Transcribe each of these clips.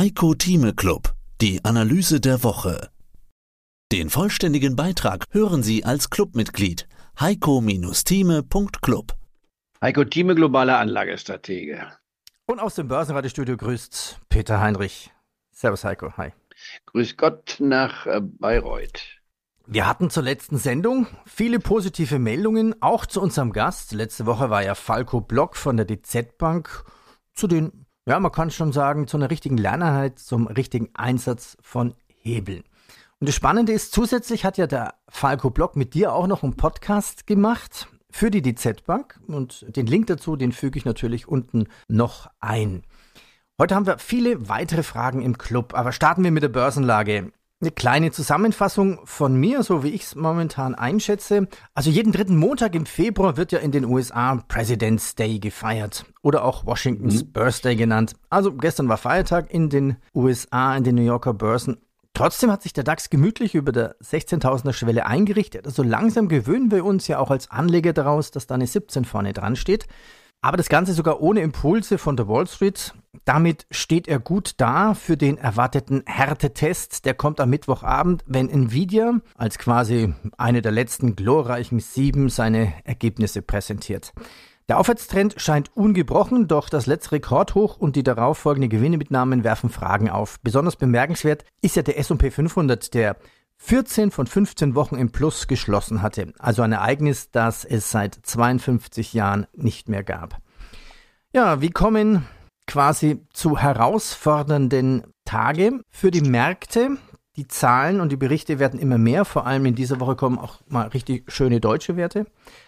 Heiko Thieme Club, die Analyse der Woche. Den vollständigen Beitrag hören Sie als Clubmitglied heiko-thieme.club. Heiko Thieme, globaler Anlagestratege. Und aus dem Börsenradiostudio grüßt Peter Heinrich. Servus Heiko, hi. Grüß Gott nach äh, Bayreuth. Wir hatten zur letzten Sendung viele positive Meldungen, auch zu unserem Gast. Letzte Woche war ja Falco Block von der DZ Bank zu den ja, man kann schon sagen, zu einer richtigen Lerneinheit, zum richtigen Einsatz von Hebeln. Und das Spannende ist, zusätzlich hat ja der Falco Blog mit dir auch noch einen Podcast gemacht für die DZ Bank und den Link dazu, den füge ich natürlich unten noch ein. Heute haben wir viele weitere Fragen im Club, aber starten wir mit der Börsenlage. Eine kleine Zusammenfassung von mir, so wie ich es momentan einschätze. Also jeden dritten Montag im Februar wird ja in den USA President's Day gefeiert oder auch Washingtons mhm. Birthday genannt. Also gestern war Feiertag in den USA, in den New Yorker Börsen. Trotzdem hat sich der DAX gemütlich über der 16.000er Schwelle eingerichtet. Also langsam gewöhnen wir uns ja auch als Anleger daraus, dass da eine 17 vorne dran steht. Aber das Ganze sogar ohne Impulse von der Wall Street. Damit steht er gut da für den erwarteten Härtetest. Der kommt am Mittwochabend, wenn Nvidia als quasi eine der letzten glorreichen sieben seine Ergebnisse präsentiert. Der Aufwärtstrend scheint ungebrochen, doch das letzte Rekordhoch und die darauffolgende Gewinnemitnahmen werfen Fragen auf. Besonders bemerkenswert ist ja der S&P 500, der 14 von 15 Wochen im Plus geschlossen hatte. Also ein Ereignis, das es seit 52 Jahren nicht mehr gab. Ja, wie kommen quasi zu herausfordernden Tage für die Märkte. Die Zahlen und die Berichte werden immer mehr. Vor allem in dieser Woche kommen auch mal richtig schöne deutsche Werte.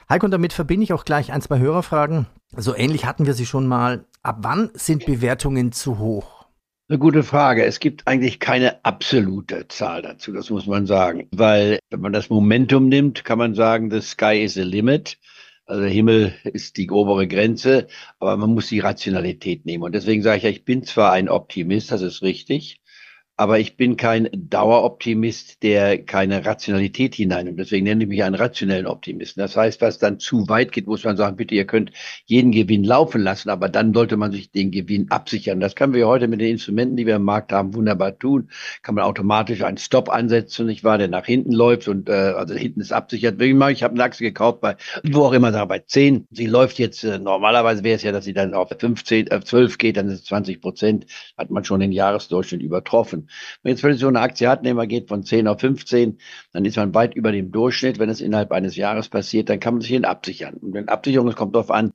Heiko, und damit verbinde ich auch gleich ein, zwei Hörerfragen. So ähnlich hatten wir sie schon mal. Ab wann sind Bewertungen zu hoch? Eine gute Frage. Es gibt eigentlich keine absolute Zahl dazu, das muss man sagen. Weil, wenn man das Momentum nimmt, kann man sagen, the sky is the limit. Also der Himmel ist die obere Grenze, aber man muss die Rationalität nehmen. Und deswegen sage ich ja, ich bin zwar ein Optimist, das ist richtig, aber ich bin kein Daueroptimist, der keine Rationalität hineinnimmt. Deswegen nenne ich mich einen rationellen Optimisten. Das heißt, was dann zu weit geht, muss man sagen, bitte, ihr könnt jeden Gewinn laufen lassen, aber dann sollte man sich den Gewinn absichern. Das können wir heute mit den Instrumenten, die wir im Markt haben, wunderbar tun. Kann man automatisch einen Stop ansetzen, nicht wahr, der nach hinten läuft und äh, also hinten ist absichert. Ich habe eine Aktie gekauft bei, wo auch immer, bei 10. Sie läuft jetzt, äh, normalerweise wäre es ja, dass sie dann auf 15, äh, 12 geht, dann ist es 20 Prozent, hat man schon den Jahresdurchschnitt übertroffen. Wenn jetzt so eine Aktie hat, nehmen wir geht von 10 auf 15, dann ist man weit über dem Durchschnitt. Wenn es innerhalb eines Jahres passiert, dann kann man sich hin absichern. Und wenn Absicherung, es kommt darauf an,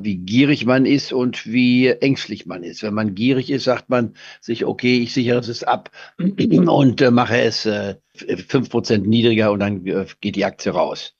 wie gierig man ist und wie ängstlich man ist. Wenn man gierig ist, sagt man sich, okay, ich sichere es ab und äh, mache es äh, 5% niedriger und dann äh, geht die Aktie raus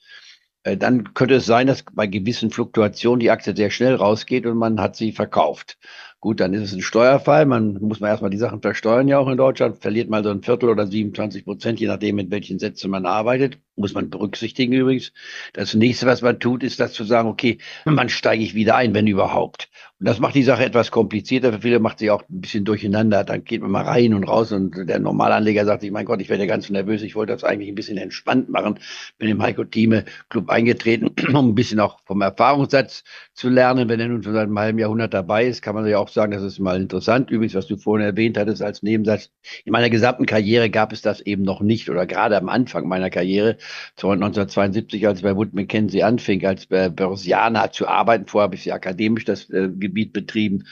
äh, dann könnte es sein, dass bei gewissen Fluktuationen die Aktie sehr schnell rausgeht und man hat sie verkauft. Gut, dann ist es ein Steuerfall. Man muss man erstmal die Sachen versteuern ja auch in Deutschland. Verliert mal so ein Viertel oder 27 Prozent, je nachdem, mit welchen Sätzen man arbeitet. Muss man berücksichtigen übrigens. Das nächste, was man tut, ist das zu sagen, okay, wann steige ich wieder ein, wenn überhaupt. Und das macht die Sache etwas komplizierter. Für viele macht sie auch ein bisschen durcheinander. Dann geht man mal rein und raus und der Normalanleger sagt sich, mein Gott, ich werde ganz nervös. Ich wollte das eigentlich ein bisschen entspannt machen. Bin im Heiko Thieme Club eingetreten, um ein bisschen auch vom Erfahrungssatz zu lernen. Wenn er nun schon seit einem halben Jahrhundert dabei ist, kann man ja auch sagen, das ist mal interessant. Übrigens, was du vorhin erwähnt hattest als Nebensatz. In meiner gesamten Karriere gab es das eben noch nicht oder gerade am Anfang meiner Karriere, 1972, als bei Wood Mackenzie anfing, als Börsianer zu arbeiten. Vorher habe ich sie akademisch das äh, Gebiet betrieben.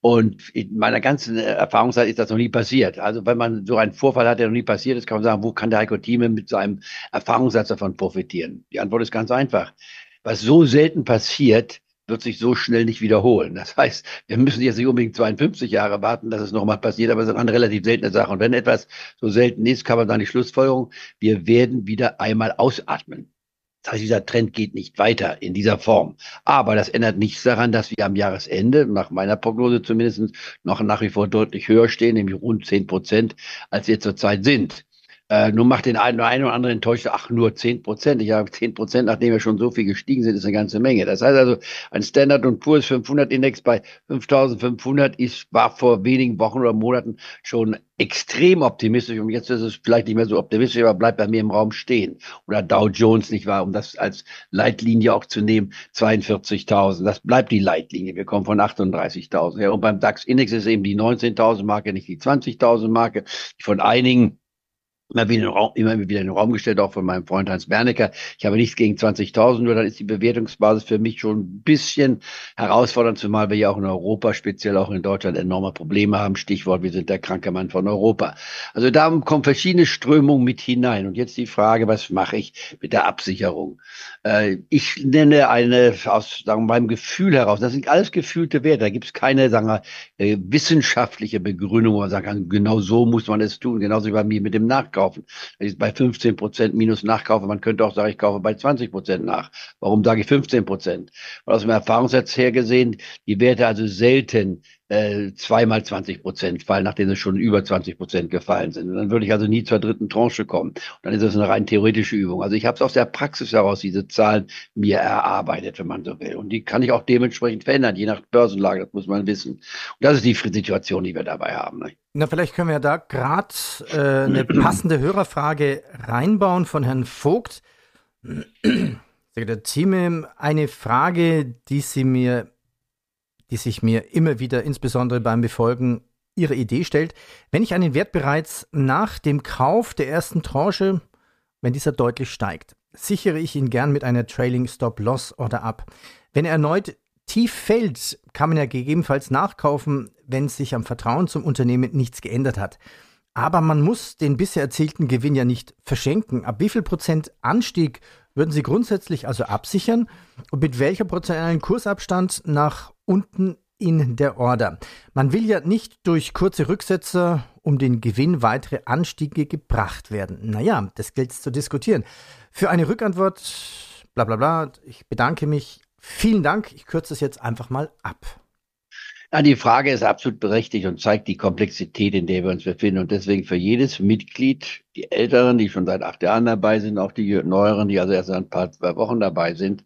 Und in meiner ganzen äh, Erfahrungszeit ist das noch nie passiert. Also wenn man so einen Vorfall hat, der noch nie passiert ist, kann man sagen, wo kann der Heiko Thieme mit seinem Erfahrungssatz davon profitieren? Die Antwort ist ganz einfach. Was so selten passiert, wird sich so schnell nicht wiederholen. Das heißt, wir müssen jetzt nicht unbedingt 52 Jahre warten, dass es nochmal passiert, aber es ist eine relativ seltene Sache. Und wenn etwas so selten ist, kann man dann die Schlussfolgerung, wir werden wieder einmal ausatmen. Das heißt, dieser Trend geht nicht weiter in dieser Form. Aber das ändert nichts daran, dass wir am Jahresende, nach meiner Prognose zumindest, noch nach wie vor deutlich höher stehen, nämlich rund zehn Prozent, als wir zurzeit sind. Äh, nun macht den einen oder, einen oder anderen enttäuscht, ach, nur 10 Prozent. Ich habe 10 Prozent, nachdem wir schon so viel gestiegen sind, ist eine ganze Menge. Das heißt also, ein Standard Poor's 500 Index bei 5500 ist, war vor wenigen Wochen oder Monaten schon extrem optimistisch und jetzt ist es vielleicht nicht mehr so optimistisch, aber bleibt bei mir im Raum stehen. Oder Dow Jones, nicht wahr, um das als Leitlinie auch zu nehmen, 42.000. Das bleibt die Leitlinie. Wir kommen von 38.000 her. Und beim DAX-Index ist eben die 19.000 Marke, nicht die 20.000 Marke. Von einigen immer wieder, Raum, immer wieder in den Raum gestellt, auch von meinem Freund Hans Bernecker. Ich habe nichts gegen 20.000, nur dann ist die Bewertungsbasis für mich schon ein bisschen herausfordernd, zumal wir ja auch in Europa, speziell auch in Deutschland, enorme Probleme haben. Stichwort, wir sind der kranke Mann von Europa. Also da kommen verschiedene Strömungen mit hinein. Und jetzt die Frage, was mache ich mit der Absicherung? Äh, ich nenne eine aus sagen, meinem Gefühl heraus, das sind alles gefühlte Werte, da gibt es keine sagen wir, äh, wissenschaftliche Begründung, wo man sagen kann, genau so muss man es tun, genauso wie bei mir mit dem Nachkaufen. Ist bei 15 Prozent minus Nachkaufen, man könnte auch sagen, ich kaufe bei 20 Prozent nach. Warum sage ich 15 Prozent? Weil aus dem Erfahrungssatz her gesehen, die Werte also selten äh, zweimal 20 Prozent fallen, nachdem sie schon über 20 Prozent gefallen sind. Und dann würde ich also nie zur dritten Tranche kommen. Und dann ist das eine rein theoretische Übung. Also ich habe es aus der Praxis heraus, diese Zahlen mir erarbeitet, wenn man so will. Und die kann ich auch dementsprechend verändern, je nach Börsenlage, das muss man wissen. Und das ist die Situation, die wir dabei haben. Ne? Na, vielleicht können wir da gerade äh, eine passende Hörerfrage reinbauen von Herrn Vogt. Geehrter Team, eine Frage, die Sie mir die sich mir immer wieder, insbesondere beim Befolgen ihrer Idee stellt. Wenn ich einen Wert bereits nach dem Kauf der ersten Tranche, wenn dieser deutlich steigt, sichere ich ihn gern mit einer Trailing Stop Loss oder ab. Wenn er erneut tief fällt, kann man ja gegebenenfalls nachkaufen, wenn sich am Vertrauen zum Unternehmen nichts geändert hat. Aber man muss den bisher erzielten Gewinn ja nicht verschenken. Ab wie viel Prozent Anstieg würden Sie grundsätzlich also absichern und mit welcher prozentualen Kursabstand nach unten in der Order? Man will ja nicht durch kurze Rücksetzer um den Gewinn weitere Anstiege gebracht werden. Naja, das gilt zu diskutieren. Für eine Rückantwort, bla bla bla, ich bedanke mich. Vielen Dank. Ich kürze es jetzt einfach mal ab. Ja, die Frage ist absolut berechtigt und zeigt die Komplexität, in der wir uns befinden. Und deswegen für jedes Mitglied, die Älteren, die schon seit acht Jahren dabei sind, auch die Neueren, die also erst ein paar Wochen dabei sind,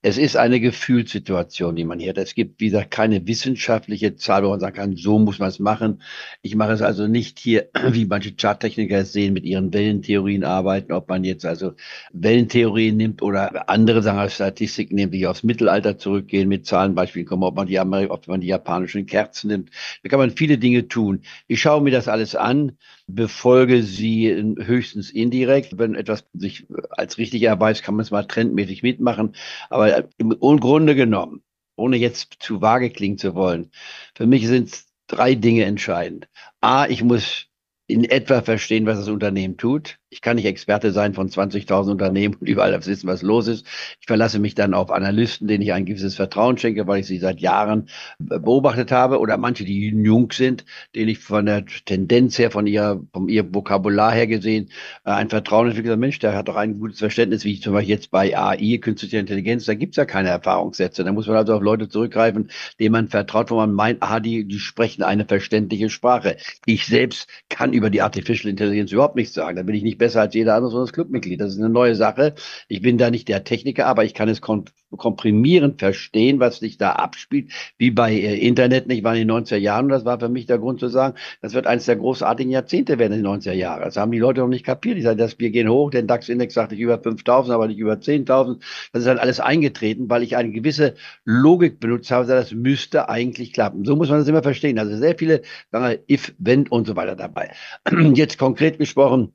es ist eine Gefühlssituation, die man hier hat. Es gibt, wie gesagt, keine wissenschaftliche Zahl, wo man sagen kann, so muss man es machen. Ich mache es also nicht hier, wie manche Charttechniker es sehen, mit ihren Wellentheorien arbeiten, ob man jetzt also Wellentheorien nimmt oder andere sagen, Statistiken nimmt, die aufs Mittelalter zurückgehen, mit Zahlenbeispielen kommen, ob man die, ob man die japanischen Kerzen nimmt. Da kann man viele Dinge tun. Ich schaue mir das alles an befolge sie höchstens indirekt. Wenn etwas sich als richtig erweist, kann man es mal trendmäßig mitmachen. Aber im Grunde genommen, ohne jetzt zu vage klingen zu wollen, für mich sind drei Dinge entscheidend. A, ich muss in etwa verstehen, was das Unternehmen tut. Ich kann nicht Experte sein von 20.000 Unternehmen und überall wissen, was los ist. Ich verlasse mich dann auf Analysten, denen ich ein gewisses Vertrauen schenke, weil ich sie seit Jahren beobachtet habe oder manche, die jung sind, denen ich von der Tendenz her, von ihrer, vom ihr Vokabular her gesehen, äh, ein Vertrauen entwickelt. Mensch, der hat doch ein gutes Verständnis, wie zum Beispiel jetzt bei AI, künstliche Intelligenz, da gibt's ja keine Erfahrungssätze. Da muss man also auf Leute zurückgreifen, denen man vertraut, wo man meint, ah, die, die sprechen eine verständliche Sprache. Ich selbst kann über die Artificial Intelligence überhaupt nichts sagen. Da bin ich nicht besser als jeder andere, sondern das Clubmitglied. Das ist eine neue Sache. Ich bin da nicht der Techniker, aber ich kann es komprimierend verstehen, was sich da abspielt, wie bei äh, Internet nicht war in den 90er Jahren. Und das war für mich der Grund zu sagen, das wird eines der großartigen Jahrzehnte werden in den 90er Jahren. Das haben die Leute noch nicht kapiert. Ich sage, das, wir gehen hoch, den DAX-Index sagte ich über 5000, aber nicht über 10.000. Das ist dann alles eingetreten, weil ich eine gewisse Logik benutzt habe, das müsste eigentlich klappen. So muss man das immer verstehen. Also sehr viele, sagen wir, if, wenn und so weiter dabei. Jetzt konkret gesprochen,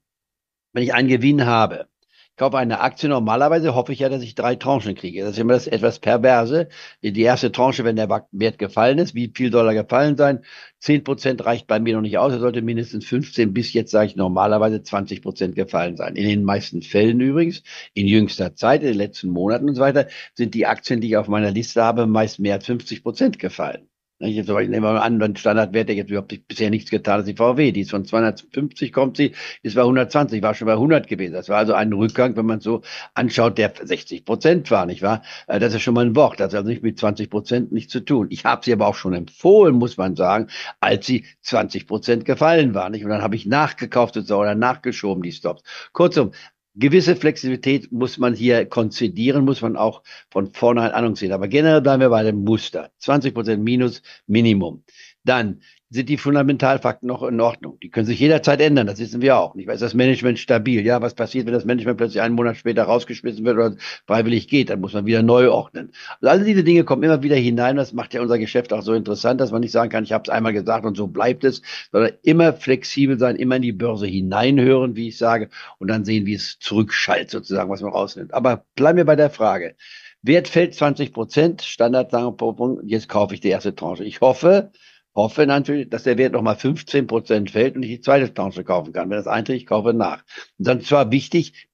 wenn ich einen Gewinn habe, kaufe eine Aktie, normalerweise hoffe ich ja, dass ich drei Tranchen kriege. Das ist immer das etwas Perverse. Die erste Tranche, wenn der Wert gefallen ist, wie viel soll er gefallen sein? Zehn Prozent reicht bei mir noch nicht aus. Er sollte mindestens 15 bis jetzt, sage ich normalerweise, 20 Prozent gefallen sein. In den meisten Fällen übrigens, in jüngster Zeit, in den letzten Monaten und so weiter, sind die Aktien, die ich auf meiner Liste habe, meist mehr als 50 Prozent gefallen. Jetzt nehmen wir mal an, ein Standardwert, der jetzt überhaupt bisher nichts getan hat, ist die VW. Die ist von 250 kommt sie, ist bei 120, war schon bei 100 gewesen. Das war also ein Rückgang, wenn man so anschaut, der 60 Prozent war, nicht wahr? Äh, das ist schon mal ein Wort. Das hat also nicht mit 20 Prozent nichts zu tun. Ich habe sie aber auch schon empfohlen, muss man sagen, als sie 20 Prozent gefallen war, nicht? Und dann habe ich nachgekauft oder nachgeschoben, die Stops. Kurzum, gewisse Flexibilität muss man hier konzidieren, muss man auch von vornherein Ahnung sehen. Aber generell bleiben wir bei dem Muster. 20 Prozent minus Minimum. Dann sind die Fundamentalfakten noch in Ordnung. Die können sich jederzeit ändern, das wissen wir auch. Nicht? Weil ist das Management stabil? Ja, was passiert, wenn das Management plötzlich einen Monat später rausgeschmissen wird oder freiwillig geht? Dann muss man wieder neu ordnen. Also all diese Dinge kommen immer wieder hinein. Das macht ja unser Geschäft auch so interessant, dass man nicht sagen kann, ich habe es einmal gesagt und so bleibt es, sondern immer flexibel sein, immer in die Börse hineinhören, wie ich sage, und dann sehen, wie es zurückschallt sozusagen, was man rausnimmt. Aber bleiben wir bei der Frage. Wert fällt 20 Prozent, Standard jetzt kaufe ich die erste Tranche. Ich hoffe, hoffe natürlich, dass der Wert nochmal 15 Prozent fällt und ich die zweite Tranche kaufen kann. Wenn das eintritt, ich kaufe nach. Und dann zwar wichtig,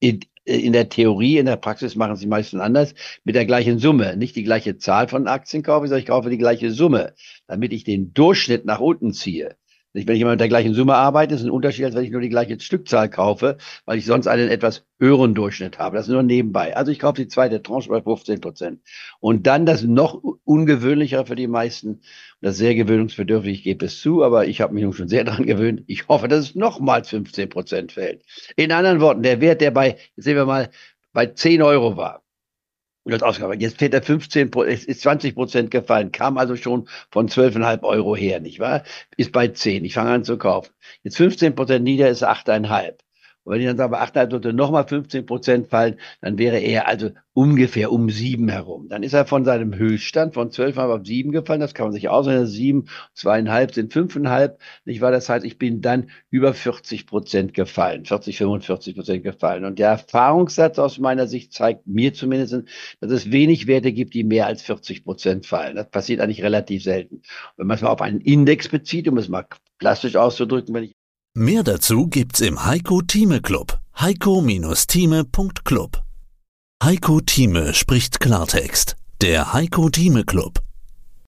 in, in der Theorie, in der Praxis machen sie meistens anders, mit der gleichen Summe. Nicht die gleiche Zahl von Aktien kaufe, sondern ich kaufe die gleiche Summe, damit ich den Durchschnitt nach unten ziehe. Wenn ich immer mit der gleichen Summe arbeite, ist ein Unterschied, als wenn ich nur die gleiche Stückzahl kaufe, weil ich sonst einen etwas höheren Durchschnitt habe. Das ist nur nebenbei. Also ich kaufe die zweite Tranche bei 15 Prozent. Und dann das noch ungewöhnlichere für die meisten, das sehr gewöhnungsbedürftig, ich gebe es zu, aber ich habe mich nun schon sehr daran gewöhnt. Ich hoffe, dass es nochmals 15 Prozent fällt. In anderen Worten, der Wert, der bei, sehen wir mal, bei 10 Euro war, wird ausgearbeitet. Jetzt fällt er 15, es ist 20 Prozent gefallen, kam also schon von 12,5 Euro her, nicht wahr? Ist bei 10. Ich fange an zu kaufen. Jetzt 15 Prozent nieder ist 8,5. Und wenn ich dann sage, 8,5 sollte nochmal 15 Prozent fallen, dann wäre er also ungefähr um 7 herum. Dann ist er von seinem Höchststand von 12 auf 7 gefallen. Das kann man sich ausrechnen. 7, 2,5 sind 5,5. Nicht wahr? Das heißt, ich bin dann über 40 Prozent gefallen. 40, 45 Prozent gefallen. Und der Erfahrungssatz aus meiner Sicht zeigt mir zumindest, dass es wenig Werte gibt, die mehr als 40 Prozent fallen. Das passiert eigentlich relativ selten. Wenn man es mal auf einen Index bezieht, um es mal plastisch auszudrücken, wenn ich Mehr dazu gibt's im Heiko Thieme Club. Heiko-Thieme.club. Heiko Thieme spricht Klartext. Der Heiko Thieme Club.